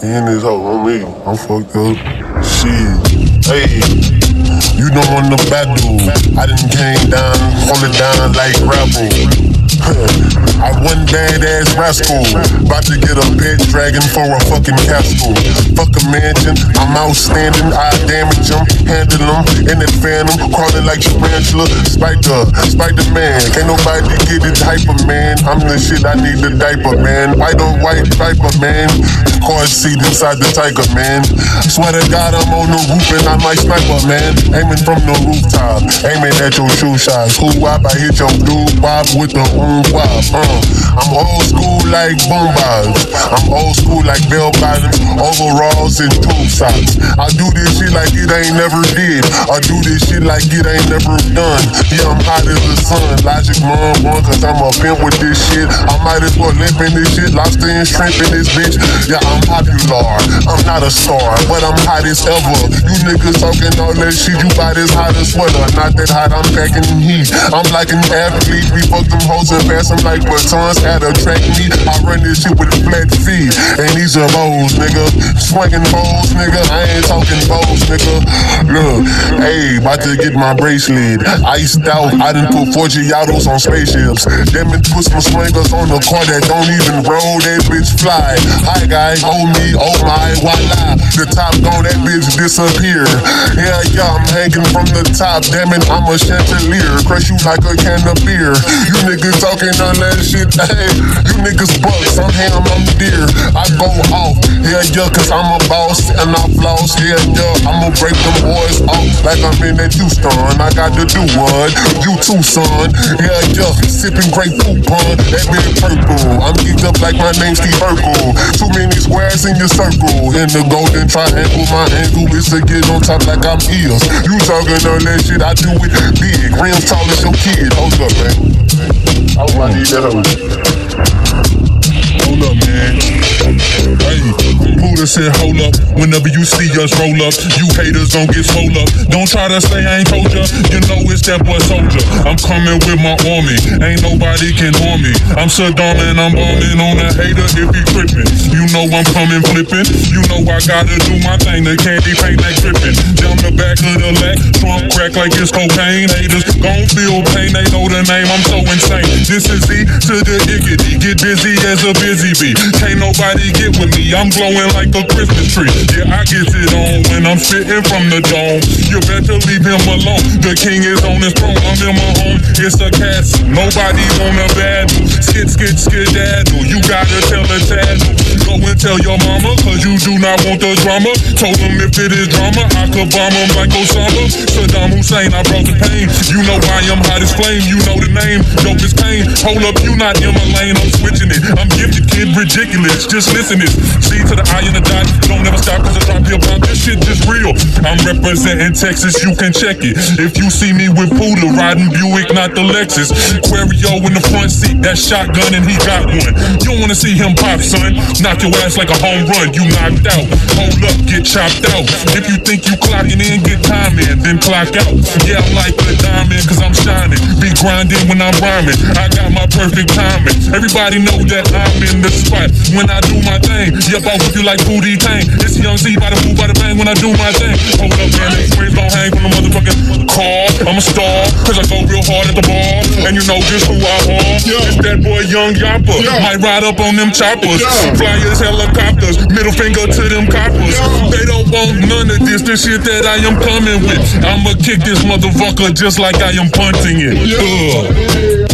He in this hoe on me. I'm fucked up. Shit. Hey. You know on the battle, I done came down, it down like gravel. I one badass rascal, about to get a pet dragon for a fucking castle. Fuck a mansion, I'm outstanding, I damage them, handle them in that phantom, crawling like tarantula. Spider, Spider Man, can't nobody get it hyper man. I'm the shit, I need the diaper man. White on white diaper man, car seat inside the tiger man. Swear to God, I'm on the roof and I might sniper man. Aiming from the rooftop, aiming at your shoe shots. Who wop, I hit your dude wop with the boom wop. Uh, I'm old school like boom. I'm old school like bell bottoms, overalls and tube socks. I do this shit like it ain't never did. I do this shit like it ain't never done. Yeah, I'm hot as the sun. Logic mom one, cause I'm a pimp with this shit. I might as well limp in this shit, lobster and shrimp in this bitch. Yeah, I'm popular. I'm not a star, but I'm hot as ever. You niggas talking all that shit, you buy this hot as sweater. Not that hot, I'm packing heat. I'm like an athlete, we fuck them hoes and I'm like batons. To track me. I run this shit with flat feet. And these are bows, nigga. Swinging bows, nigga. I ain't talking bows, nigga. Look, hey, about to get my bracelet. Iced out. I done put Forgiatos on spaceships. Them and put some swingers on the car that don't even roll. That bitch fly. Hi, guy. Oh me, oh my, voila. The top gone, that bitch disappear. Yeah, yeah, I'm hanging from the top. Damn it, I'm a chandelier. Crush you like a can of beer. You niggas talking on that shit. Hey, you niggas bucks. I'm ham, I'm deer. I go off. Yeah, yeah, cause I'm a boss and I floss. Yeah, yeah, I'ma break them boys off like I'm in that Houston. I got to do one. You too, son. Yeah, yeah, sipping grapefruit pun. That big purple. I'm geeked up like my name's Steve Urkel. Too many squares in your circle. In the golden triangle, my angle is to get on top like I'm ears. You talking on that shit, I do it big. Rims tall as your kid. Hold up, man. I hope I need that Said, hold up. Whenever you see us roll up, you haters don't get swole up. Don't try to say I ain't told ya. You know it's that boy soldier. I'm coming with my army. Ain't nobody can harm me. I'm Saddam and I'm bombing on a hater if he tripping. Know I'm coming flipping. You know I gotta do my thing. The candy paint like dripping. Down the back of the leg, trunk crack like it's cocaine. Haters gon' feel pain. They know the name. I'm so insane. This is E to the diggity. Get busy as a busy bee. Can't nobody get with me. I'm glowing like a Christmas tree. Yeah, I get it on when I'm spitting from the dome. You better leave him alone. The king is on his throne. I'm in my home. It's a castle. Nobody wanna battle. Skid, skid, skedaddle. You gotta tell a tattle. Go and tell your mama, cause you do not want the drama. Told him if it is drama, I could bomb him like Osama. Saddam Hussein, I brought the pain. You know why I am hot as flame. You know the name. Dope is pain. Hold up, you not in my lane. I'm switching it. I'm gifted, kid, ridiculous. Just listen this. C to the I and the dot. Don't ever stop cause shit just real. I'm representing Texas, you can check it. If you see me with Pooda riding Buick, not the Lexus. Querio in the front seat, that shotgun and he got one. You don't wanna see him pop, son. Knock your ass like a home run, you knocked out. Hold up, get chopped out. If you think you clocking in, get time in, then clock out. Yeah, I'm like a diamond cause I'm shining. Be grinding when I'm rhyming. I got my perfect timing. Everybody know that I'm in the spot when I do my thing. Yep, I whip you like booty tang. It's Young Z by the move by the bang when I do my thing. Hold up, man, these frames don't hang from the motherfucking car. I'm a star, cause I go real hard at the ball. And you know just who I am. It's that boy Young Yapper. Might ride up on them choppers. Flyers, helicopters, middle finger to them coppers. They don't want none of this, the shit that I am coming with. I'ma kick this motherfucker just like I am punting it. Uh,